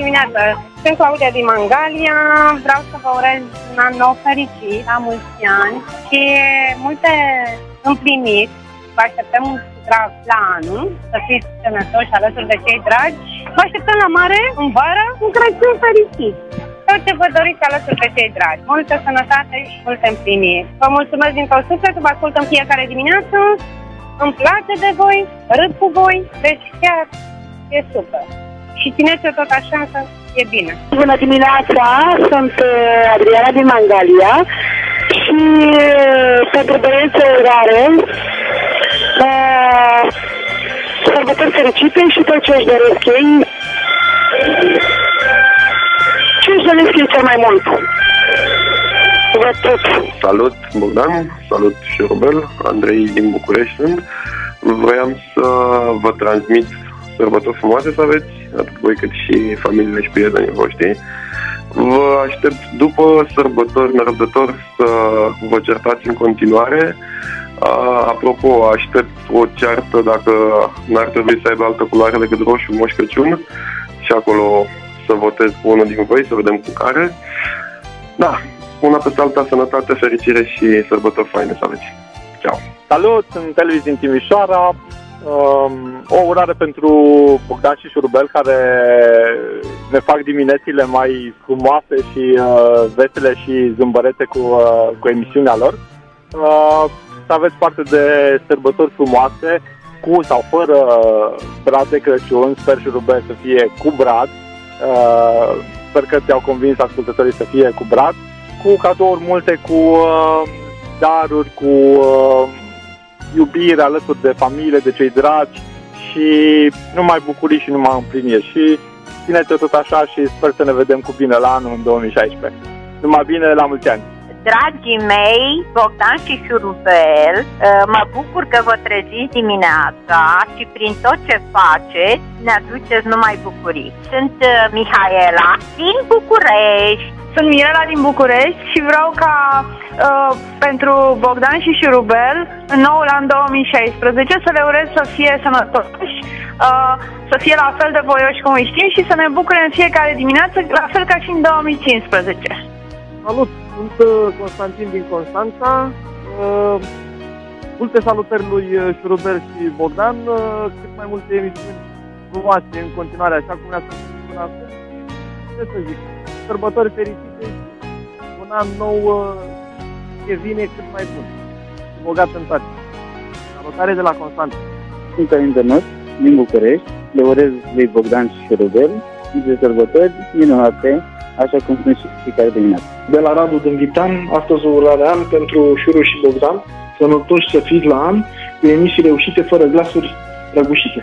dimineața! Sunt Claudia din Mangalia, vreau să vă urez un an nou fericit, la mulți ani și multe împliniri. Vă așteptăm cu drag la anul, să fiți sănătoși alături de cei dragi. Vă așteptăm la mare, în vară, un Crăciun fericit! Tot ce vă doriți alături de cei dragi. Multă sănătate și multe împliniri. Vă mulțumesc din tot sufletul, vă ascult în fiecare dimineață. Îmi place de voi, râd cu voi, deci chiar e super. Și țineți-o tot așa că e bine. Bună dimineața, sunt uh, Adriana din Mangalia și uh, pentru băieți urare uh, sărbători fericite și tot ce își doresc ei ce își doresc ei cel mai mult. Vă tot. Salut Bogdan, salut și Robel, Andrei din București sunt. Vreau să vă transmit sărbători frumoase să aveți, atât voi cât și familiile și prietenii voștri. Vă aștept după sărbători nerăbdător să vă certați în continuare. A, apropo, aștept o ceartă dacă n-ar trebui să aibă altă culoare decât roșu, Moș Crăciun și acolo să votez cu unul din voi, să vedem cu care. Da, una peste alta, sănătate, fericire și sărbători faine să aveți. Ciao! Salut, sunt Elvis din Timișoara. Um, o urare pentru Bogdan și Șurubel care ne fac diminețile mai frumoase și uh, vesele și zâmbărete cu, uh, cu emisiunea lor. Uh, să aveți parte de sărbători frumoase cu sau fără brad de Crăciun. Sper Șurubel să fie cu brad. Uh, sper că ți-au convins ascultătorii să fie cu brad. Cu cadouri multe, cu uh, daruri, cu uh, iubire alături de familie, de cei dragi și numai bucurii și numai împliniri. Și țineți-o tot așa și sper să ne vedem cu bine la anul în 2016. Numai bine, la mulți ani! Dragii mei, Bogdan și Șurubel, mă bucur că vă treziți dimineața și prin tot ce faceți ne aduceți numai bucurii. Sunt Mihaela din București. Sunt Mirela din București și vreau ca uh, pentru Bogdan și Șurubel în noul an 2016 să le urez să fie sănătoși, uh, să fie la fel de voioși cum îi știm și să ne bucure în fiecare dimineață, la fel ca și în 2015. Salut! Sunt uh, Constantin din Constanța. Uh, multe salutări lui uh, Șurubel și Bogdan, uh, cât mai multe emisiuni frumoase în continuare, așa cum le-ați făcut până acum. Ce să zic, sărbători fericite un an nou ce vine cât mai bun. Bogat în toate. Salutare de la Constanța. Sunt Călin Dănuț, din București. Le urez lui Bogdan și Șurubel de sărbători minunate, așa cum sunt și fiecare dimineață. De la Radu din Ghitan, astăzi o urare an pentru Șuru și Bogdan, sănătoși să fiți la an, cu emisii reușite fără glasuri răgușite.